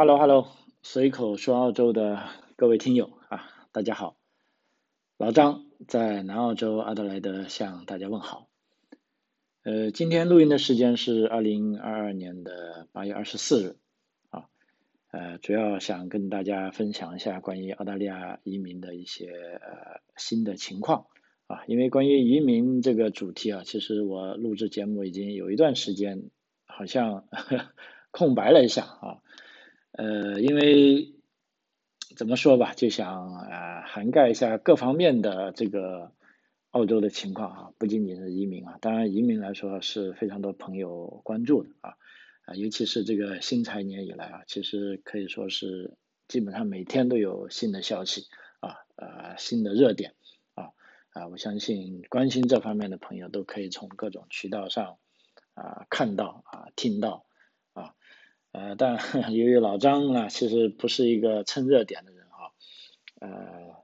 Hello Hello，随口说澳洲的各位听友啊，大家好，老张在南澳洲阿德莱德向大家问好。呃，今天录音的时间是二零二二年的八月二十四日啊，呃，主要想跟大家分享一下关于澳大利亚移民的一些呃新的情况啊，因为关于移民这个主题啊，其实我录制节目已经有一段时间，好像 空白了一下啊。呃，因为怎么说吧，就想啊涵盖一下各方面的这个澳洲的情况啊，不仅仅是移民啊，当然移民来说是非常多朋友关注的啊啊，尤其是这个新财年以来啊，其实可以说是基本上每天都有新的消息啊呃新的热点啊啊，我相信关心这方面的朋友都可以从各种渠道上啊看到啊听到。呃，但 由于老张呢，其实不是一个蹭热点的人哈，呃，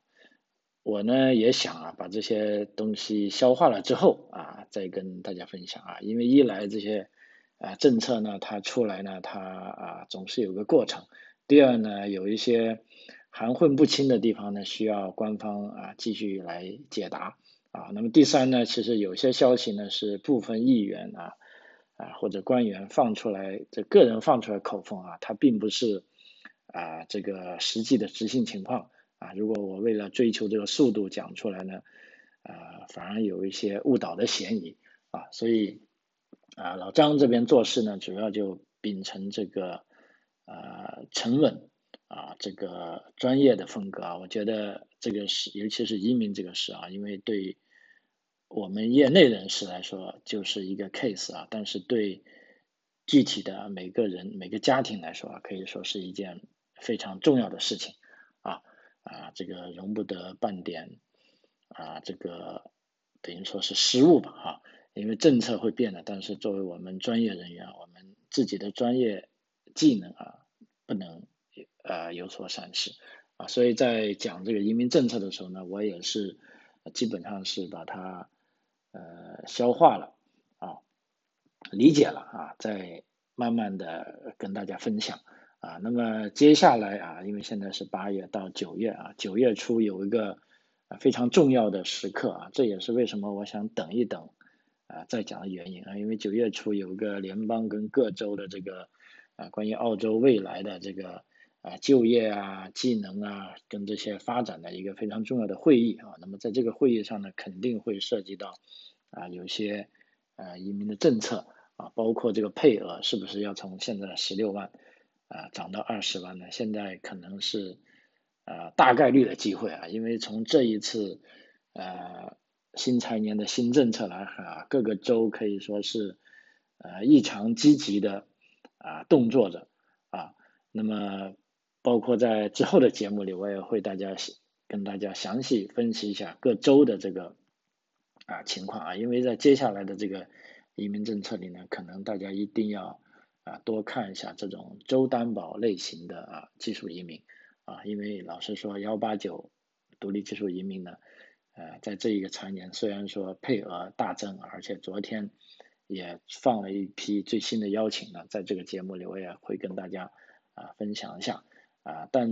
我呢也想啊，把这些东西消化了之后啊，再跟大家分享啊，因为一来这些啊政策呢，它出来呢，它啊总是有个过程；第二呢，有一些含混不清的地方呢，需要官方啊继续来解答啊。那么第三呢，其实有些消息呢是部分议员啊。啊，或者官员放出来，这个人放出来口风啊，他并不是啊这个实际的执行情况啊。如果我为了追求这个速度讲出来呢，啊反而有一些误导的嫌疑啊。所以啊老张这边做事呢，主要就秉承这个啊沉稳啊这个专业的风格啊。我觉得这个是尤其是移民这个事啊，因为对。我们业内人士来说，就是一个 case 啊，但是对具体的每个人、每个家庭来说啊，可以说是一件非常重要的事情啊啊，这个容不得半点啊，这个等于说是失误吧哈，因为政策会变的，但是作为我们专业人员，我们自己的专业技能啊，不能呃有所闪失啊，所以在讲这个移民政策的时候呢，我也是基本上是把它。呃，消化了啊，理解了啊，再慢慢的跟大家分享啊。那么接下来啊，因为现在是八月到九月啊，九月初有一个非常重要的时刻啊，这也是为什么我想等一等啊再讲的原因啊。因为九月初有个联邦跟各州的这个啊关于澳洲未来的这个啊就业啊技能啊跟这些发展的一个非常重要的会议啊。那么在这个会议上呢，肯定会涉及到。啊，有些呃移民的政策啊，包括这个配额是不是要从现在的十六万啊涨到二十万呢？现在可能是呃大概率的机会啊，因为从这一次呃新财年的新政策来看啊，各个州可以说是呃异常积极的啊动作着啊，那么包括在之后的节目里，我也会大家跟大家详细分析一下各州的这个。啊，情况啊，因为在接下来的这个移民政策里呢，可能大家一定要啊多看一下这种州担保类型的啊技术移民啊，因为老实说幺八九独立技术移民呢，呃，在这一个财年虽然说配额大增，而且昨天也放了一批最新的邀请呢，在这个节目里我也会跟大家啊分享一下啊，但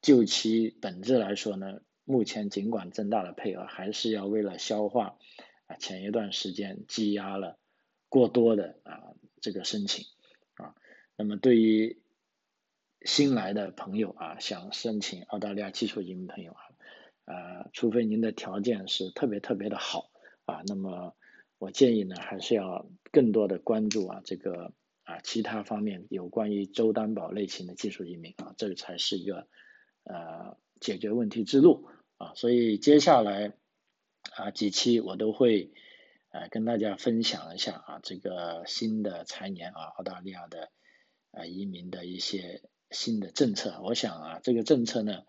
就其本质来说呢。目前尽管增大了配额，还是要为了消化啊前一段时间积压了过多的啊这个申请啊。那么对于新来的朋友啊，想申请澳大利亚技术移民朋友啊，呃，除非您的条件是特别特别的好啊，那么我建议呢，还是要更多的关注啊这个啊其他方面有关于州担保类型的技术移民啊，这个才是一个呃。解决问题之路啊，所以接下来啊几期我都会呃跟大家分享一下啊这个新的财年啊澳大利亚的啊移民的一些新的政策。我想啊这个政策呢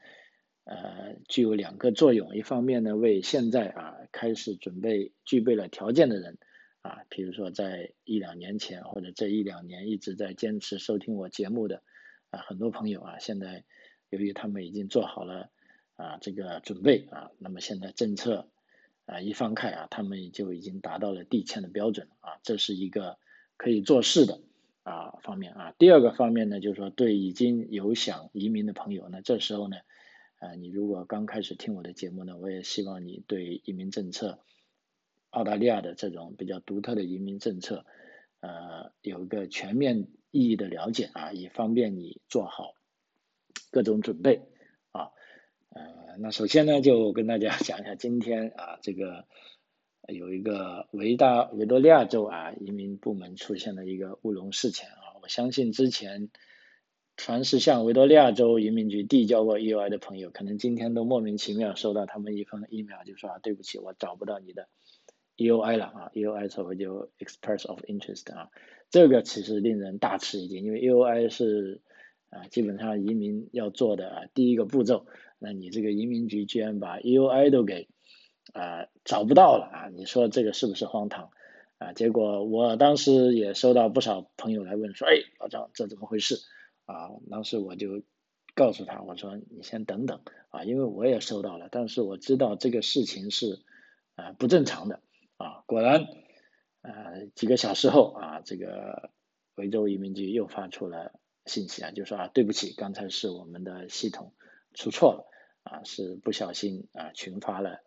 呃具有两个作用，一方面呢为现在啊开始准备具备了条件的人啊，比如说在一两年前或者这一两年一直在坚持收听我节目的啊很多朋友啊现在。由于他们已经做好了啊这个准备啊，那么现在政策啊一放开啊，他们就已经达到了递签的标准啊，这是一个可以做事的啊方面啊。第二个方面呢，就是说对已经有想移民的朋友，那这时候呢，啊，你如果刚开始听我的节目呢，我也希望你对移民政策，澳大利亚的这种比较独特的移民政策，呃，有一个全面意义的了解啊，以方便你做好各种准备啊。呃，那首先呢，就跟大家讲一下今天啊，这个有一个维大维多利亚州啊移民部门出现了一个乌龙事件啊，我相信之前。凡是向维多利亚州移民局递交过 EUI 的朋友，可能今天都莫名其妙收到他们一封 email，就说啊，对不起，我找不到你的 EUI 了啊，EUI 所谓就 Express of Interest 啊，这个其实令人大吃一惊，因为 EUI 是啊基本上移民要做的啊第一个步骤，那你这个移民局居然把 EUI 都给啊找不到了啊，你说这个是不是荒唐啊？结果我当时也收到不少朋友来问说，哎，老张，这怎么回事？啊，当时我就告诉他，我说你先等等啊，因为我也收到了，但是我知道这个事情是啊不正常的啊。果然，呃几个小时后啊，这个维州移民局又发出了信息啊，就说啊对不起，刚才是我们的系统出错了啊，是不小心啊群发了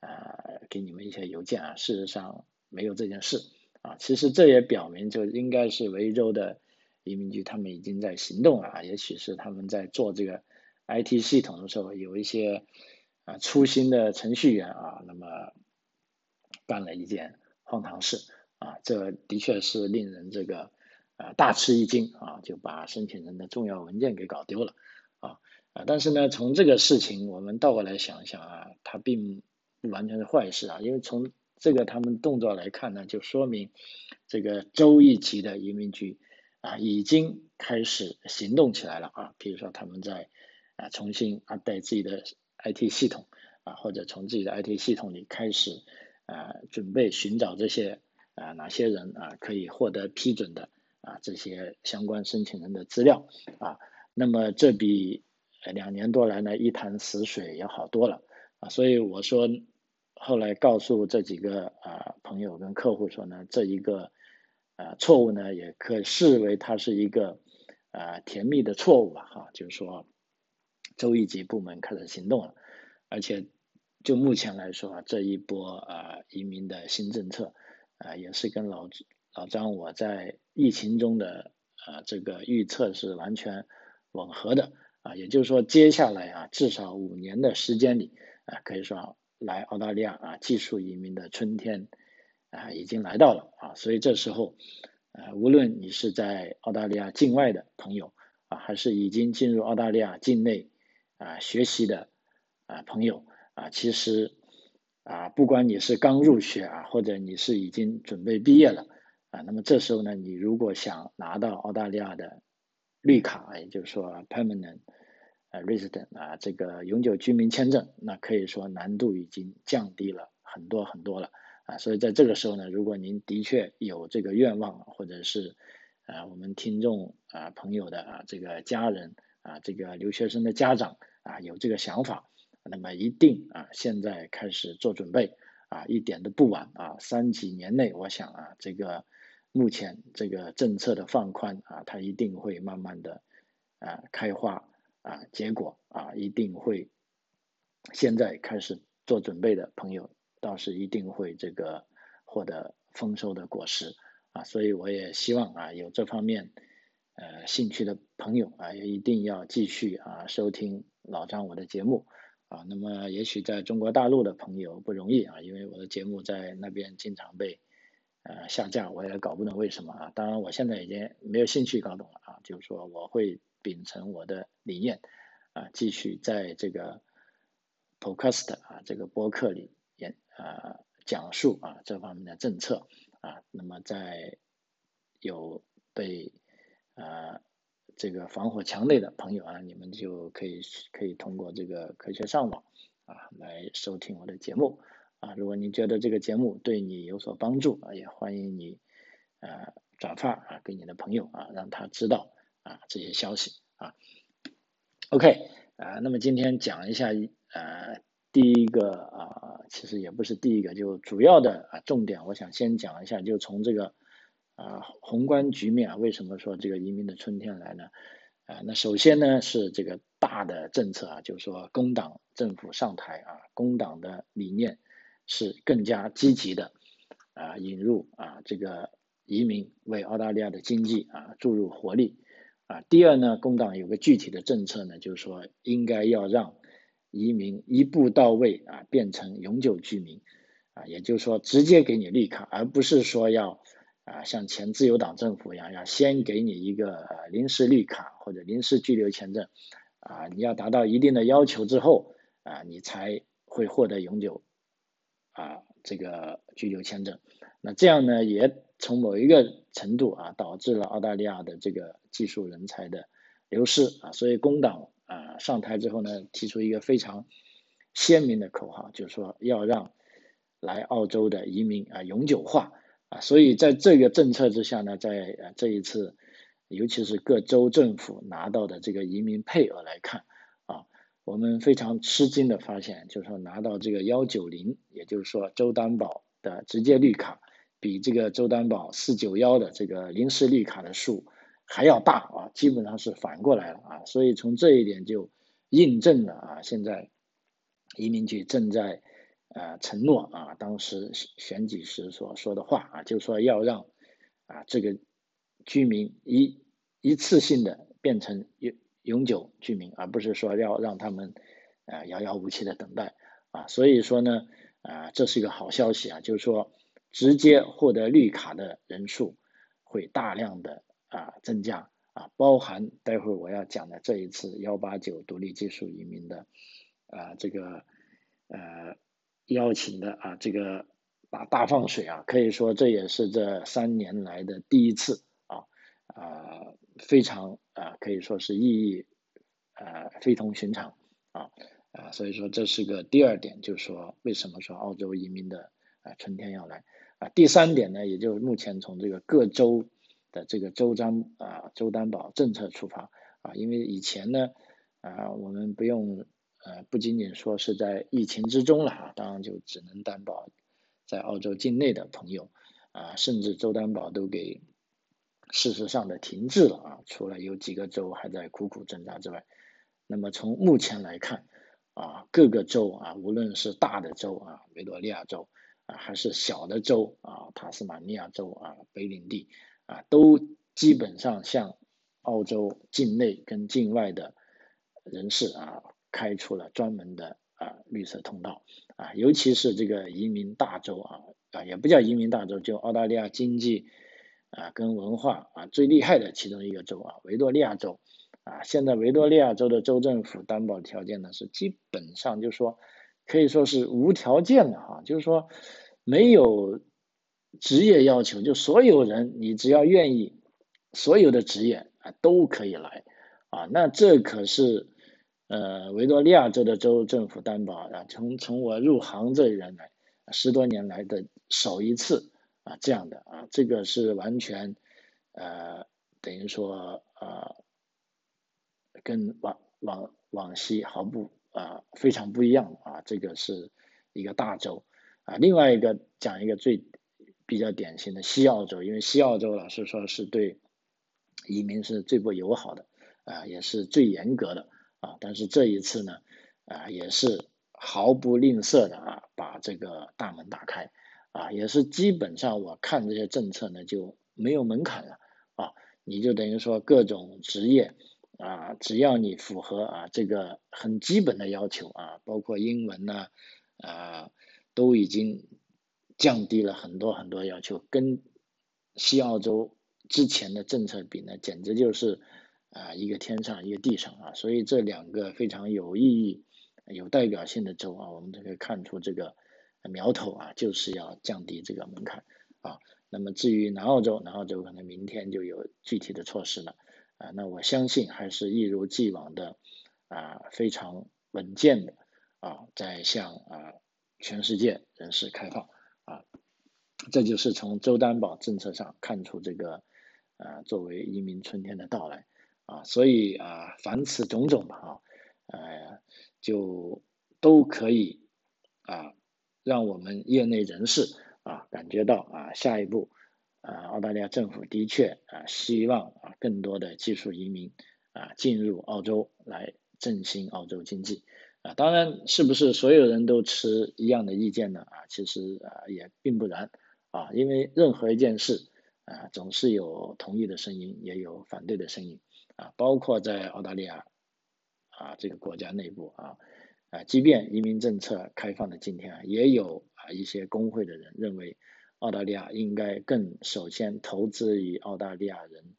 啊给你们一些邮件啊，事实上没有这件事啊。其实这也表明就应该是维州的。移民局他们已经在行动了啊，也许是他们在做这个 IT 系统的时候，有一些啊粗心的程序员啊，那么干了一件荒唐事啊，这的确是令人这个啊大吃一惊啊，就把申请人的重要文件给搞丢了啊啊，但是呢，从这个事情我们倒过来想想啊，它并不完全是坏事啊，因为从这个他们动作来看呢，就说明这个州一级的移民局。啊，已经开始行动起来了啊！比如说，他们在啊重新 update 自己的 IT 系统啊，或者从自己的 IT 系统里开始啊准备寻找这些啊哪些人啊可以获得批准的啊这些相关申请人的资料啊。那么这比两年多来呢一潭死水要好多了啊！所以我说，后来告诉这几个啊朋友跟客户说呢，这一个。啊，错误呢也可视为它是一个啊甜蜜的错误吧，哈，就是说州一级部门开始行动了，而且就目前来说啊，这一波啊移民的新政策啊也是跟老老张我在疫情中的啊这个预测是完全吻合的啊，也就是说接下来啊至少五年的时间里啊可以说来澳大利亚啊技术移民的春天。啊，已经来到了啊，所以这时候，呃，无论你是在澳大利亚境外的朋友啊，还是已经进入澳大利亚境内啊学习的啊朋友啊，其实啊，不管你是刚入学啊，或者你是已经准备毕业了啊，那么这时候呢，你如果想拿到澳大利亚的绿卡，也就是说 permanent 呃 resident 啊，这个永久居民签证，那可以说难度已经降低了很多很多了。啊，所以在这个时候呢，如果您的确有这个愿望，或者是啊我们听众啊朋友的啊这个家人啊这个留学生的家长啊有这个想法，那么一定啊现在开始做准备啊一点都不晚啊三几年内，我想啊这个目前这个政策的放宽啊它一定会慢慢的啊开花啊结果啊一定会现在开始做准备的朋友。倒是一定会这个获得丰收的果实啊，所以我也希望啊有这方面呃兴趣的朋友啊也一定要继续啊收听老张我的节目啊。那么也许在中国大陆的朋友不容易啊，因为我的节目在那边经常被呃下架，我也搞不懂为什么啊。当然我现在已经没有兴趣搞懂了啊，就是说我会秉承我的理念啊，继续在这个 Podcast 啊这个播客里。演啊，讲述啊这方面的政策啊，那么在有被呃这个防火墙内的朋友啊，你们就可以可以通过这个科学上网啊来收听我的节目啊。如果你觉得这个节目对你有所帮助啊，也欢迎你呃转发啊给你的朋友啊，让他知道啊这些消息啊。OK 啊，那么今天讲一下呃。第一个啊，其实也不是第一个，就主要的啊重点，我想先讲一下，就从这个啊宏观局面啊，为什么说这个移民的春天来呢？啊，那首先呢是这个大的政策啊，就是说工党政府上台啊，工党的理念是更加积极的啊，引入啊这个移民为澳大利亚的经济啊注入活力啊。第二呢，工党有个具体的政策呢，就是说应该要让移民一步到位啊，变成永久居民啊，也就是说直接给你绿卡，而不是说要。啊，像前自由党政府一样，要先给你一个临时绿卡或者临时居留签证，啊，你要达到一定的要求之后，啊，你才会获得永久啊这个居留签证。那这样呢，也从某一个程度啊，导致了澳大利亚的这个技术人才的流失啊。所以工党啊上台之后呢，提出一个非常鲜明的口号，就是说要让来澳洲的移民啊永久化。啊，所以在这个政策之下呢，在呃这一次，尤其是各州政府拿到的这个移民配额来看，啊，我们非常吃惊的发现，就是说拿到这个幺九零，也就是说州担保的直接绿卡，比这个州担保四九幺的这个临时绿卡的数还要大啊，基本上是反过来了啊，所以从这一点就印证了啊，现在移民局正在。啊，承诺啊，当时选举时所说的话啊，就说要让啊这个居民一一次性的变成永永久居民，而不是说要让他们啊遥遥无期的等待啊。所以说呢啊，这是一个好消息啊，就是说直接获得绿卡的人数会大量的啊增加啊，包含待会儿我要讲的这一次幺八九独立技术移民的啊这个呃。邀请的啊，这个把大放水啊，可以说这也是这三年来的第一次啊啊，非常啊，可以说是意义呃非同寻常啊啊，所以说这是个第二点，就是说为什么说澳洲移民的啊春天要来啊？第三点呢，也就是目前从这个各州的这个州担啊州担保政策出发啊，因为以前呢啊我们不用。呃，不仅仅说是在疫情之中了哈，当然就只能担保在澳洲境内的朋友啊，甚至州担保都给事实上的停滞了啊，除了有几个州还在苦苦挣扎之外，那么从目前来看啊，各个州啊，无论是大的州啊，维多利亚州啊，还是小的州啊，塔斯马尼亚州啊，北领地啊，都基本上向澳洲境内跟境外的人士啊。开出了专门的啊绿色通道啊，尤其是这个移民大洲啊啊，也不叫移民大洲，就澳大利亚经济啊跟文化啊最厉害的其中一个州啊，维多利亚州啊，现在维多利亚州的州政府担保条件呢是基本上就说可以说是无条件的哈，就是说没有职业要求，就所有人你只要愿意，所有的职业啊都可以来啊，那这可是。呃，维多利亚州的州政府担保啊，从从我入行这一年来，十多年来的首一次啊，这样的啊，这个是完全呃，等于说啊，跟往往往昔毫不啊非常不一样啊，这个是一个大州啊，另外一个讲一个最比较典型的西澳洲，因为西澳洲老实说是对移民是最不友好的啊，也是最严格的。啊，但是这一次呢，啊，也是毫不吝啬的啊，把这个大门打开，啊，也是基本上我看这些政策呢就没有门槛了，啊，你就等于说各种职业啊，只要你符合啊这个很基本的要求啊，包括英文呐，啊，都已经降低了很多很多要求，跟西澳洲之前的政策比呢，简直就是。啊，一个天上，一个地上啊，所以这两个非常有意义、有代表性的州啊，我们就可以看出这个苗头啊，就是要降低这个门槛啊。那么至于南澳洲，南澳洲可能明天就有具体的措施了啊。那我相信还是一如既往的啊，非常稳健的啊，在向啊全世界人士开放啊。这就是从州担保政策上看出这个啊，作为移民春天的到来。啊，所以啊，凡此种种吧，啊，呃，就都可以啊，让我们业内人士啊感觉到啊，下一步啊，澳大利亚政府的确啊希望啊更多的技术移民啊进入澳洲来振兴澳洲经济啊，当然是不是所有人都持一样的意见呢？啊，其实啊也并不然啊，因为任何一件事啊总是有同意的声音，也有反对的声音啊，包括在澳大利亚啊这个国家内部啊啊，即便移民政策开放的今天啊，也有啊一些工会的人认为。澳大利亚应该更首先投资于澳大利亚人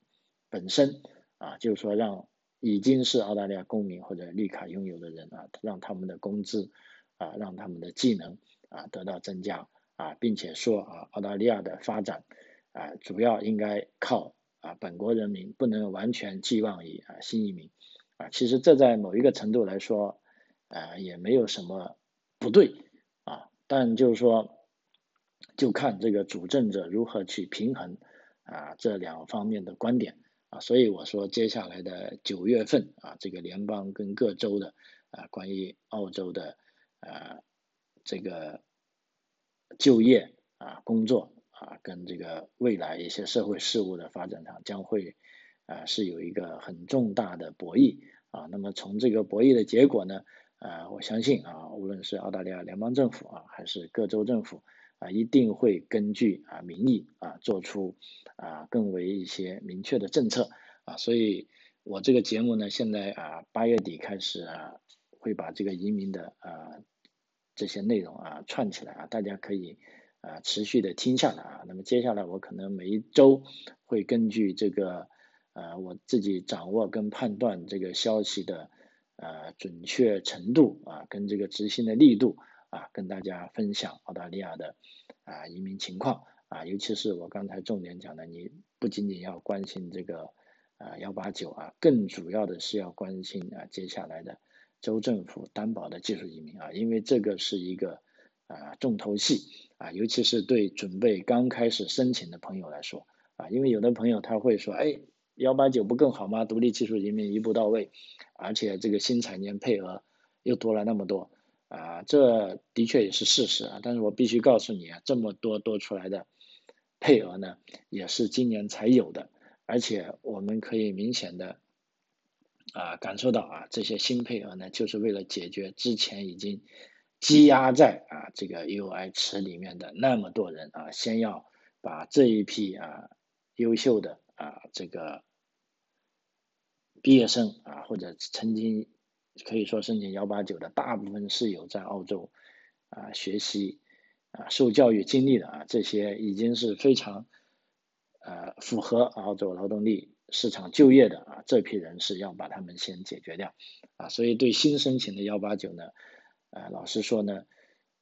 本身啊，就是说让已经是澳大利亚公民或者绿卡拥有的人啊，让他们的工资啊，让他们的技能啊得到增加啊，并且说啊，澳大利亚的发展啊，主要应该靠啊本国人民，不能完全寄望于啊新移民啊。其实这在某一个程度来说啊，也没有什么不对啊，但就是说。就看这个主政者如何去平衡啊这两方面的观点啊，所以我说接下来的九月份啊，这个联邦跟各州的啊关于澳洲的啊这个就业啊工作啊跟这个未来一些社会事务的发展上将会啊是有一个很重大的博弈啊，那么从这个博弈的结果呢啊，我相信啊，无论是澳大利亚联邦政府啊还是各州政府。啊，一定会根据啊民意啊做出啊更为一些明确的政策啊，所以我这个节目呢，现在啊八月底开始啊会把这个移民的啊这些内容啊串起来啊，大家可以啊持续的听下来啊。那么接下来我可能每一周会根据这个呃我自己掌握跟判断这个消息的呃准确程度啊跟这个执行的力度。啊，跟大家分享澳大利亚的啊移民情况啊，尤其是我刚才重点讲的，你不仅仅要关心这个啊幺八九啊，更主要的是要关心啊接下来的州政府担保的技术移民啊，因为这个是一个啊重头戏啊，尤其是对准备刚开始申请的朋友来说啊，因为有的朋友他会说，哎，幺八九不更好吗？独立技术移民一步到位，而且这个新产年配额又多了那么多。啊，这的确也是事实啊，但是我必须告诉你啊，这么多多出来的配额呢，也是今年才有的，而且我们可以明显的啊感受到啊，这些新配额呢，就是为了解决之前已经积压在啊这个 UI 池里面的那么多人啊，先要把这一批啊优秀的啊这个毕业生啊或者曾经。可以说申请幺八九的大部分是有在澳洲啊学习啊受教育经历的啊，这些已经是非常呃符合澳洲劳动力市场就业的啊这批人是要把他们先解决掉啊，所以对新申请的幺八九呢，呃老实说呢，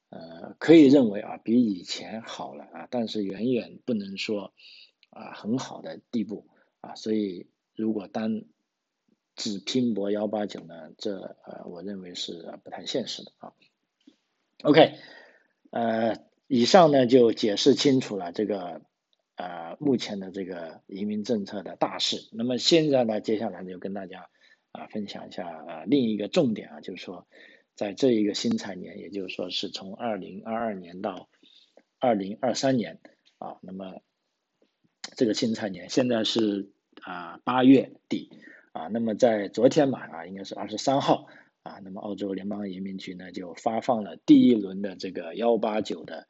呃可以认为啊比以前好了啊，但是远远不能说啊很好的地步啊，所以如果单只拼搏幺八九呢？这呃，我认为是不太现实的啊。OK，呃，以上呢就解释清楚了这个呃目前的这个移民政策的大势。那么现在呢，接下来就跟大家啊分享一下呃另一个重点啊，就是说在这一个新财年，也就是说是从二零二二年到二零二三年啊，那么这个新财年现在是啊八月底。啊，那么在昨天嘛，啊，应该是二十三号，啊，那么澳洲联邦移民局呢就发放了第一轮的这个幺八九的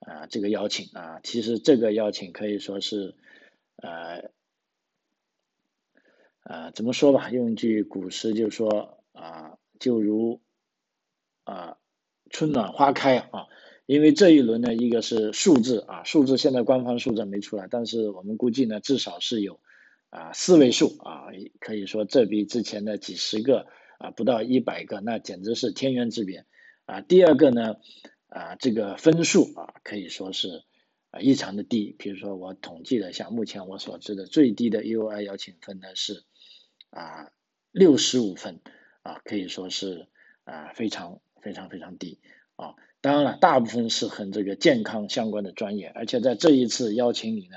啊这个邀请啊，其实这个邀请可以说是呃呃怎么说吧，用一句古诗就说啊，就如啊春暖花开啊，因为这一轮呢，一个是数字啊，数字现在官方数字没出来，但是我们估计呢，至少是有。啊，四位数啊，可以说这比之前的几十个啊，不到一百个，那简直是天渊之别啊。第二个呢，啊，这个分数啊，可以说是啊异常的低。比如说我统计了一下，目前我所知的最低的 UI 邀请分呢是啊六十五分啊，可以说是啊非常非常非常低啊。当然了，大部分是和这个健康相关的专业，而且在这一次邀请里呢。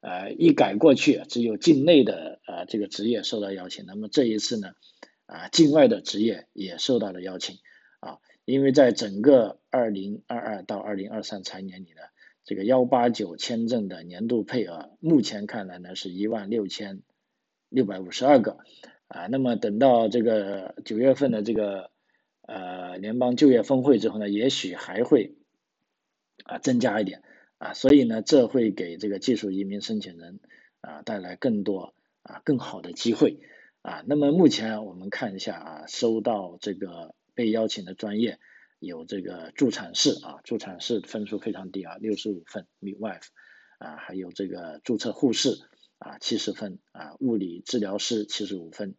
呃，一改过去只有境内的呃这个职业受到邀请，那么这一次呢，啊境外的职业也受到了邀请啊，因为在整个二零二二到二零二三财年里呢，这个幺八九签证的年度配额，目前看来呢是一万六千六百五十二个啊。那么等到这个九月份的这个呃联邦就业峰会之后呢，也许还会啊增加一点啊。所以呢，这会给这个技术移民申请人啊带来更多啊更好的机会啊。那么目前我们看一下啊，收到这个被邀请的专业。有这个助产士啊，助产士分数非常低啊，六十五分，midwife 啊，还有这个注册护士啊，七十分啊，物理治疗师七十五分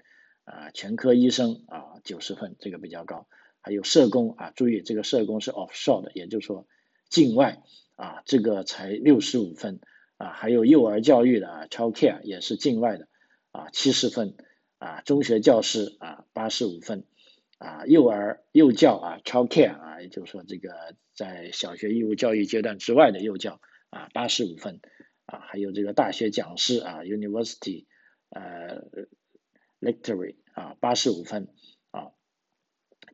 啊，全科医生啊，九十分，这个比较高，还有社工啊，注意这个社工是 offshore 的，也就是说境外啊，这个才六十五分啊，还有幼儿教育的啊，child care 也是境外的啊，七十分啊，中学教师啊，八十五分。啊，幼儿幼教啊，child care 啊，也就是说这个在小学义务教育阶段之外的幼教啊，八十五分啊，还有这个大学讲师啊，university 呃 lecturer 啊，八十五分，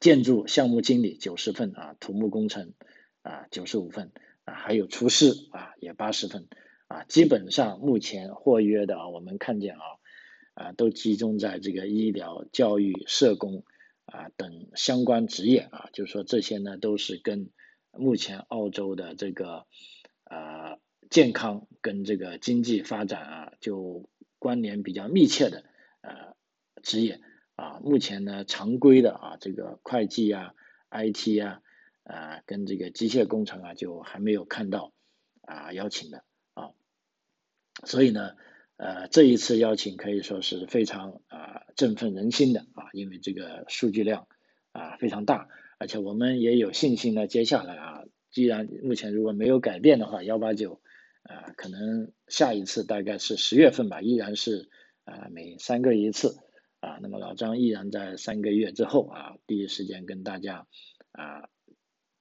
建筑项目经理九十分啊，土木工程啊九十五分啊，还有厨师啊也八十分啊，基本上目前获约的啊，我们看见啊啊都集中在这个医疗、教育、社工。啊，等相关职业啊，就是说这些呢，都是跟目前澳洲的这个呃健康跟这个经济发展啊，就关联比较密切的呃职业啊。目前呢，常规的啊，这个会计啊、IT 啊啊，跟这个机械工程啊，就还没有看到啊邀请的啊。所以呢。呃，这一次邀请可以说是非常啊振奋人心的啊，因为这个数据量啊非常大，而且我们也有信心呢。接下来啊，既然目前如果没有改变的话，幺八九啊，可能下一次大概是十月份吧，依然是啊每三个一次啊。那么老张依然在三个月之后啊，第一时间跟大家啊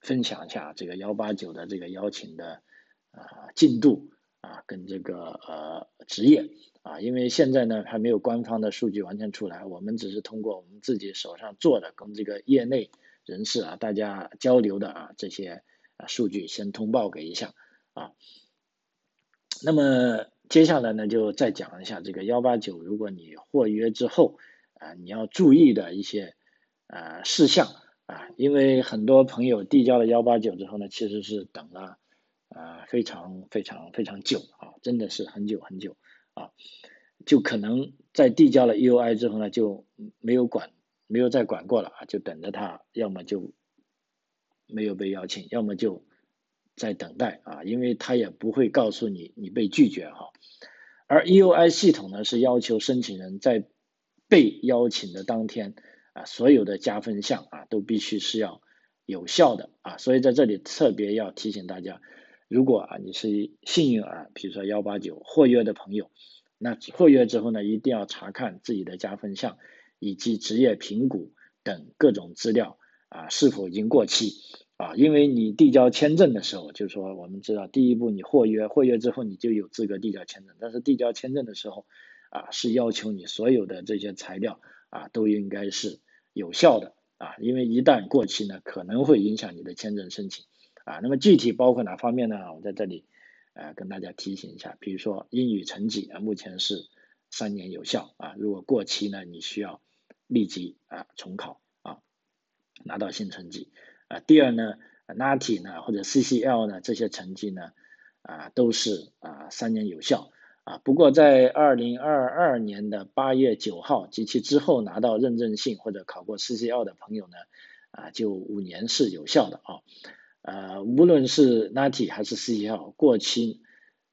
分享一下这个幺八九的这个邀请的啊进度。啊，跟这个呃职业啊，因为现在呢还没有官方的数据完全出来，我们只是通过我们自己手上做的跟这个业内人士啊大家交流的啊这些啊数据先通报给一下啊。那么接下来呢就再讲一下这个幺八九，如果你获约之后啊你要注意的一些啊事项啊，因为很多朋友递交了幺八九之后呢，其实是等了。啊，非常非常非常久啊，真的是很久很久啊，就可能在递交了 EUI 之后呢，就没有管，没有再管过了啊，就等着他，要么就没有被邀请，要么就在等待啊，因为他也不会告诉你你被拒绝哈。而 E U I 系统呢，是要求申请人在被邀请的当天啊，所有的加分项啊，都必须是要有效的啊，所以在这里特别要提醒大家。如果啊你是幸运儿，比如说幺八九获约的朋友，那获约之后呢，一定要查看自己的加分项以及职业评估等各种资料啊是否已经过期啊，因为你递交签证的时候，就是说我们知道第一步你获约，获约之后你就有资格递交签证，但是递交签证的时候啊是要求你所有的这些材料啊都应该是有效的啊，因为一旦过期呢，可能会影响你的签证申请。啊，那么具体包括哪方面呢？我在这里，呃，跟大家提醒一下，比如说英语成绩啊，目前是三年有效啊，如果过期呢，你需要立即啊重考啊，拿到新成绩啊。第二呢，NAT 呢或者 CCL 呢这些成绩呢啊都是啊三年有效啊。不过在二零二二年的八月九号及其之后拿到认证信或者考过 CCL 的朋友呢啊，就五年是有效的啊。呃，无论是 NAT 还是 CCL 过期，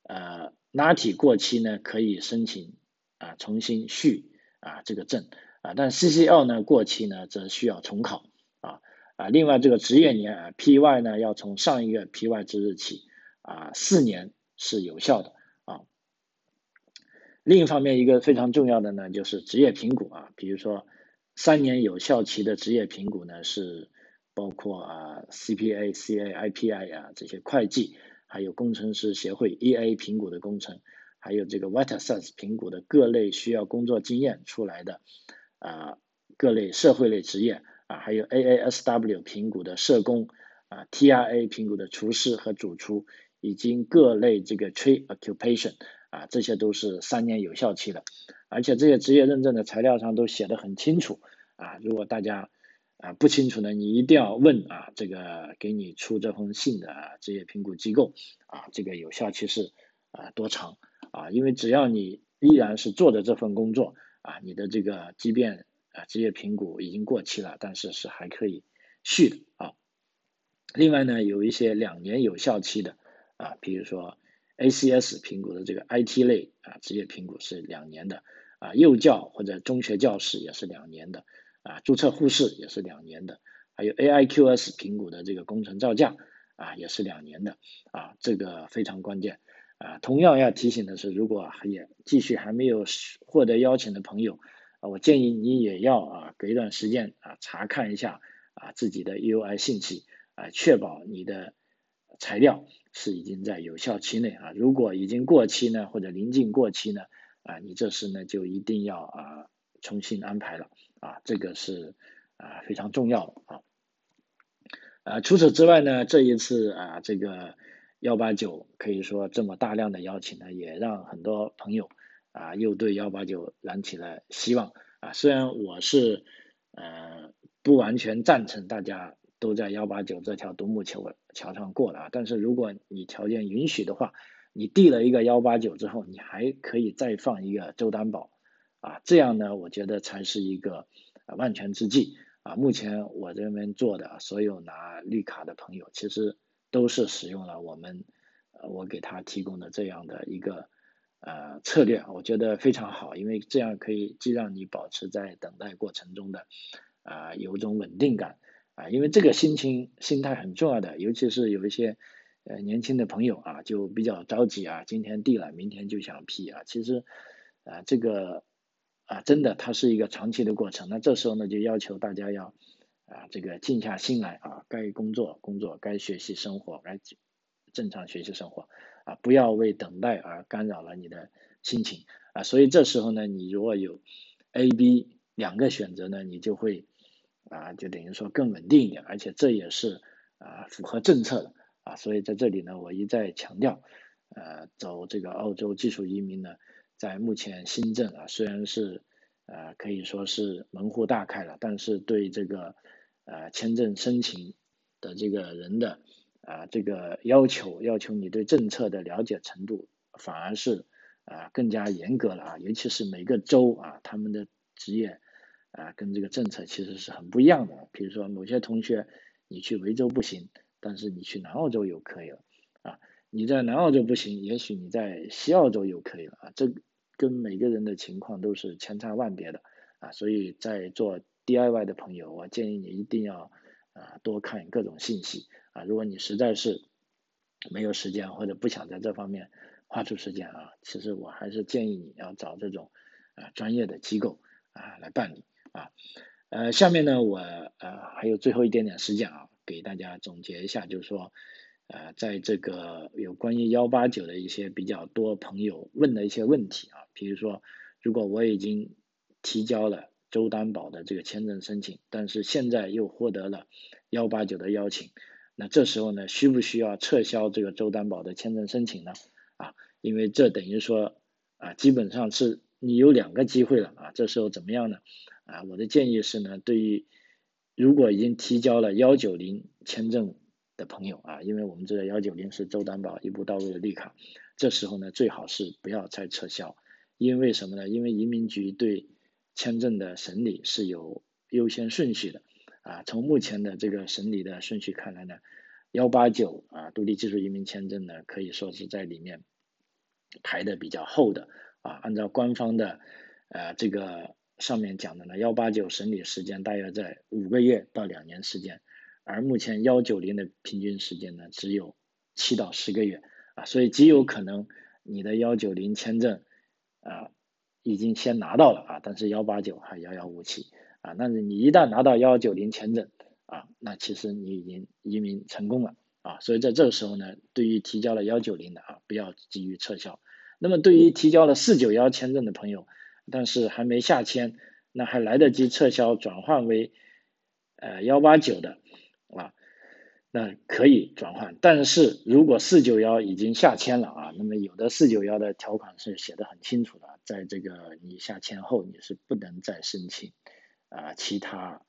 呃，NAT 过期呢可以申请啊重新续啊这个证啊，但 CCL 呢过期呢则需要重考啊啊，另外这个职业年啊 PY 呢要从上一个 PY 之日起啊四年是有效的。另一方面，一个非常重要的呢就是职业评估啊，比如说三年有效期的职业评估呢是。包括啊，CPA、CA、IPI 啊这些会计，还有工程师协会 EA 评估的工程，还有这个 w a t e r s e s 评估的各类需要工作经验出来的啊各类社会类职业啊，还有 AASW 评估的社工啊，TRA 评估的厨师和主厨，以及各类这个 trade occupation 啊，这些都是三年有效期的，而且这些职业认证的材料上都写的很清楚啊。如果大家啊不清楚呢，你一定要问啊，这个给你出这封信的职业评估机构啊，这个有效期是啊多长啊？因为只要你依然是做的这份工作啊，你的这个即便啊职业评估已经过期了，但是是还可以续的啊。另外呢，有一些两年有效期的啊，比如说 ACS 评估的这个 IT 类啊职业评估是两年的啊，幼教或者中学教师也是两年的啊，注册护士也是两年的，还有 AIQS 评估的这个工程造价啊也是两年的啊，这个非常关键啊。同样要提醒的是，如果也继续还没有获得邀请的朋友啊，我建议你也要啊隔一段时间啊查看一下啊自己的 UI 信息。啊，确保你的材料是已经在有效期内啊。如果已经过期呢，或者临近过期呢，啊，你这时呢就一定要啊重新安排了啊，这个是啊非常重要的啊。啊，除此之外呢，这一次啊这个幺八九可以说这么大量的邀请呢，也让很多朋友啊又对幺八九燃起了希望啊。虽然我是呃不完全赞成大家。都在幺八九这条独木桥桥上过了啊！但是如果你条件允许的话，你递了一个幺八九之后，你还可以再放一个周担保啊，这样呢，我觉得才是一个万全之计啊。目前我这边做的所有拿绿卡的朋友，其实都是使用了我们我给他提供的这样的一个呃策略，我觉得非常好，因为这样可以既让你保持在等待过程中的啊有一种稳定感。啊，因为这个心情心态很重要的，尤其是有一些呃年轻的朋友啊，就比较着急啊，今天递了，明天就想批啊。其实啊，这个啊，真的它是一个长期的过程。那这时候呢，就要求大家要啊，这个静下心来啊，该工作工作，该学习生活，该正常学习生活啊，不要为等待而干扰了你的心情啊。所以这时候呢，你如果有 A、B 两个选择呢，你就会。啊，就等于说更稳定一点，而且这也是啊符合政策的啊，所以在这里呢，我一再强调，呃，走这个澳洲技术移民呢，在目前新政啊，虽然是呃可以说是门户大开了，但是对这个呃签证申请的这个人的啊这个要求，要求你对政策的了解程度，反而是啊更加严格了啊，尤其是每个州啊他们的职业。啊，跟这个政策其实是很不一样的。比如说，某些同学你去维州不行，但是你去南澳洲又可以了。啊，你在南澳洲不行，也许你在西澳洲又可以了。啊，这跟每个人的情况都是千差万别的。啊，所以在做 DIY 的朋友，我建议你一定要啊多看各种信息。啊，如果你实在是没有时间或者不想在这方面花出时间啊，其实我还是建议你要找这种啊专业的机构啊来办理。啊，呃，下面呢，我呃还有最后一点点时间啊，给大家总结一下，就是说，呃，在这个有关于幺八九的一些比较多朋友问的一些问题啊，比如说，如果我已经提交了周担保的这个签证申请，但是现在又获得了幺八九的邀请，那这时候呢，需不需要撤销这个周担保的签证申请呢？啊，因为这等于说啊，基本上是你有两个机会了啊，这时候怎么样呢？啊，我的建议是呢，对于如果已经提交了幺九零签证的朋友啊，因为我们知道幺九零是周担保一步到位的绿卡，这时候呢最好是不要再撤销，因为什么呢？因为移民局对签证的审理是有优先顺序的啊。从目前的这个审理的顺序看来呢，幺八九啊独立技术移民签证呢可以说是在里面排的比较后的啊。按照官方的呃这个。上面讲的呢，幺八九审理时间大约在五个月到两年时间，而目前幺九零的平均时间呢只有七到十个月。啊，所以极有可能你的幺九零签证啊已经先拿到了啊，但是幺八九还遥遥无期。啊，那你一旦拿到幺九零签证啊，那其实你已经移民成功了。啊，所以在这个时候呢，对于提交了幺九零的啊，不要急于撤销。那么对于提交了四九幺签证的朋友，但是还没下签，那还来得及撤销转换为呃幺八九的啊，那可以转换。但是如果四九幺已经下签了啊，那么有的四九幺的条款是写的很清楚的，在这个你下签后你是不能再申请啊其他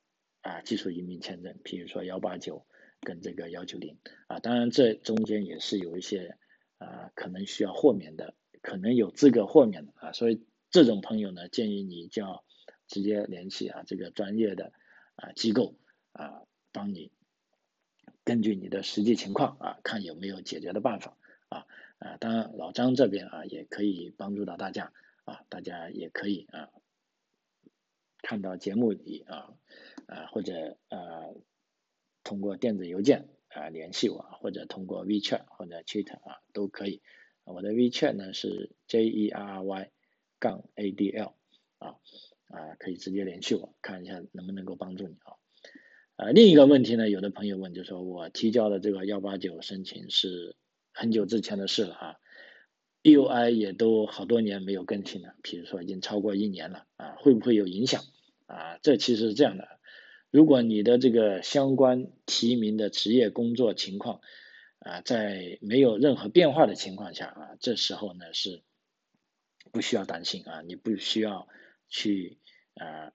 啊技术移民签证，比如说幺八九跟这个幺九零啊，当然这中间也是有一些啊可能需要豁免的，可能有资格豁免的啊，所以这种朋友呢，建议你就要直接联系啊这个专业的啊机构啊帮你。根据你的实际情况啊，看有没有解决的办法啊啊，当然老张这边啊也可以帮助到大家啊，大家也可以啊看到节目里啊啊或者呃通过电子邮件啊联系我，或者通过 WeChat 或者 Twitter 啊都可以。我的 WeChat 呢是 J E R R Y 杠 A D L 啊啊可以直接联系我，看一下能不能够帮助你啊。呃，另一个问题呢，有的朋友问，就说我提交的这个幺八九申请是很久之前的事了啊，EUI 也都好多年没有更新了，比如说已经超过一年了啊，会不会有影响啊？这其实是这样的，如果你的这个相关提名的职业工作情况啊，在没有任何变化的情况下啊，这时候呢是不需要担心啊，你不需要去啊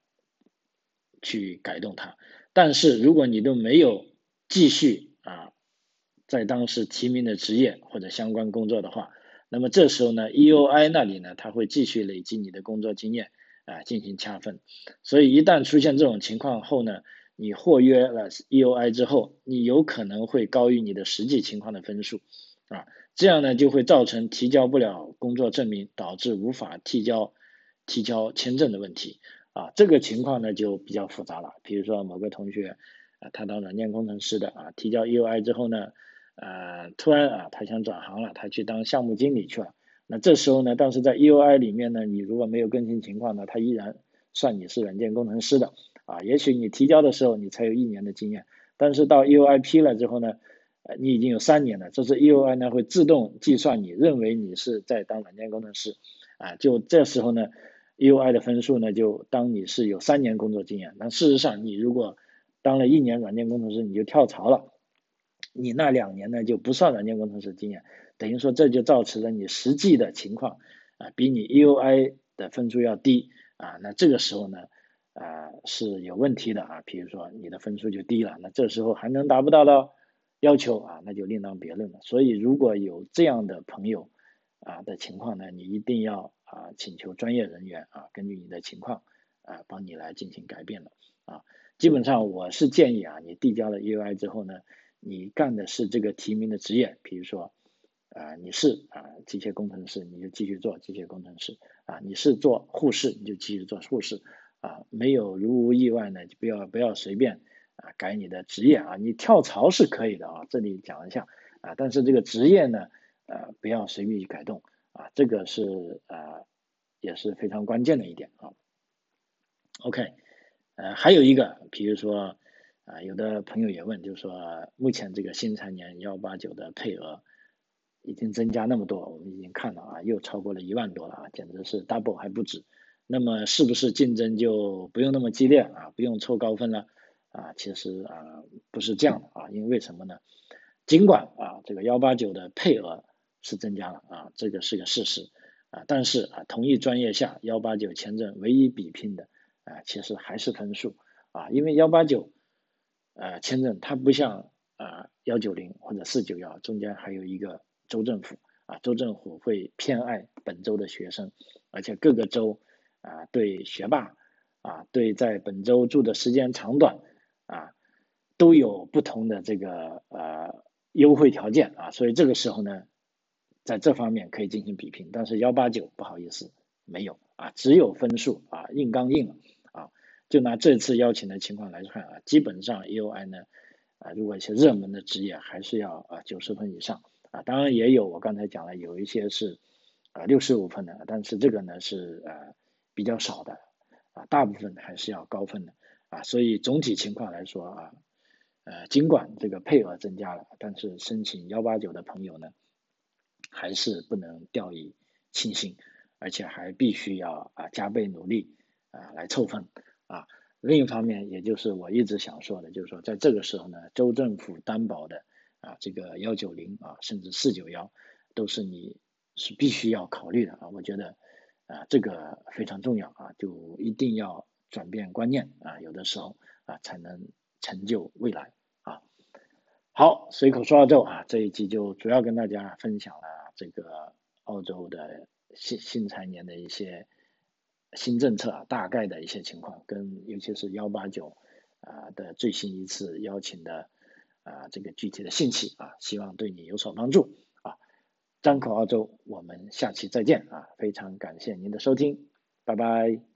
去改动它。但是如果你都没有继续啊，在当时提名的职业或者相关工作的话，那么这时候呢，EUI 那里呢，他会继续累积你的工作经验啊，进行掐分。所以一旦出现这种情况后呢，你获约了 EUI 之后，你有可能会高于你的实际情况的分数啊，这样呢就会造成提交不了工作证明，导致无法提交提交签证的问题。啊，这个情况呢就比较复杂了。比如说某个同学啊，他当软件工程师的啊，提交 EUI 之后呢，呃，突然啊，他想转行了，他去当项目经理去了。那这时候呢，但是在 EUI 里面呢，你如果没有更新情况呢，他依然算你是软件工程师的啊。也许你提交的时候你才有一年的经验，但是到 EUI 批了之后呢，呃，你已经有三年了，这是 EUI 呢会自动计算你认为你是在当软件工程师啊。就这时候呢。EUI 的分数呢，就当你是有三年工作经验，但事实上你如果当了一年软件工程师，你就跳槽了，你那两年呢就不算软件工程师经验，等于说这就造成了你实际的情况啊比你 EUI 的分数要低啊，那这个时候呢啊是有问题的啊，比如说你的分数就低了，那这时候还能达不到的要求啊，那就另当别论了。所以如果有这样的朋友啊的情况呢，你一定要。啊，请求专业人员啊，根据你的情况啊，帮你来进行改变了啊。基本上我是建议啊，你递交了 EUI 之后呢，你干的是这个提名的职业，比如说啊，你是啊机械工程师，你就继续做机械工程师啊；你是做护士，你就继续做护士啊。没有如无意外呢，就不要不要随便啊改你的职业啊。你跳槽是可以的啊，这里讲一下啊，但是这个职业呢，呃，不要随便去改动。啊，这个是呃也是非常关键的一点啊。OK，呃还有一个，比如说啊有的朋友也问，就是说目前这个新财年幺八九的配额已经增加那么多，我们已经看到啊又超过了一万多了啊，简直是 double 还不止。那么是不是竞争就不用那么激烈啊？不用凑高分了啊？其实啊不是这样的啊，因为为什么呢？尽管啊这个幺八九的配额。是增加了啊，这个是个事实啊，但是啊，同一专业下幺八九签证唯一比拼的啊，其实还是分数啊，因为幺八九呃签证它不像啊幺九零或者四九幺中间还有一个州政府啊，州政府会偏爱本州的学生，而且各个州啊对学霸啊对在本州住的时间长短啊都有不同的这个呃优惠条件啊，所以这个时候呢。在这方面可以进行比拼，但是幺八九不好意思没有啊，只有分数啊硬刚硬了啊。就拿这次邀请的情况来看啊，基本上 EUI 呢啊，如果一些热门的职业还是要啊九十分以上啊，当然也有我刚才讲了有一些是啊六十五分的，但是这个呢是呃比较少的啊，大部分还是要高分的啊，所以总体情况来说啊呃尽管这个配额增加了，但是申请幺八九的朋友呢。还是不能掉以轻心，而且还必须要啊加倍努力啊来凑分啊。另一方面，也就是我一直想说的，就是说在这个时候呢，州政府担保的啊这个幺九零啊，甚至四九幺，都是你是必须要考虑的啊。我觉得啊这个非常重要啊，就一定要转变观念啊，有的时候啊才能成就未来啊。好，随口说澳洲啊，这一集就主要跟大家分享了这个澳洲的新新财年的一些。新政策啊，大概的一些情况，跟尤其是幺八九啊的最新一次邀请的啊这个具体的信息啊，希望对你有所帮助啊。张口澳洲，我们下期再见啊！非常感谢您的收听，拜拜。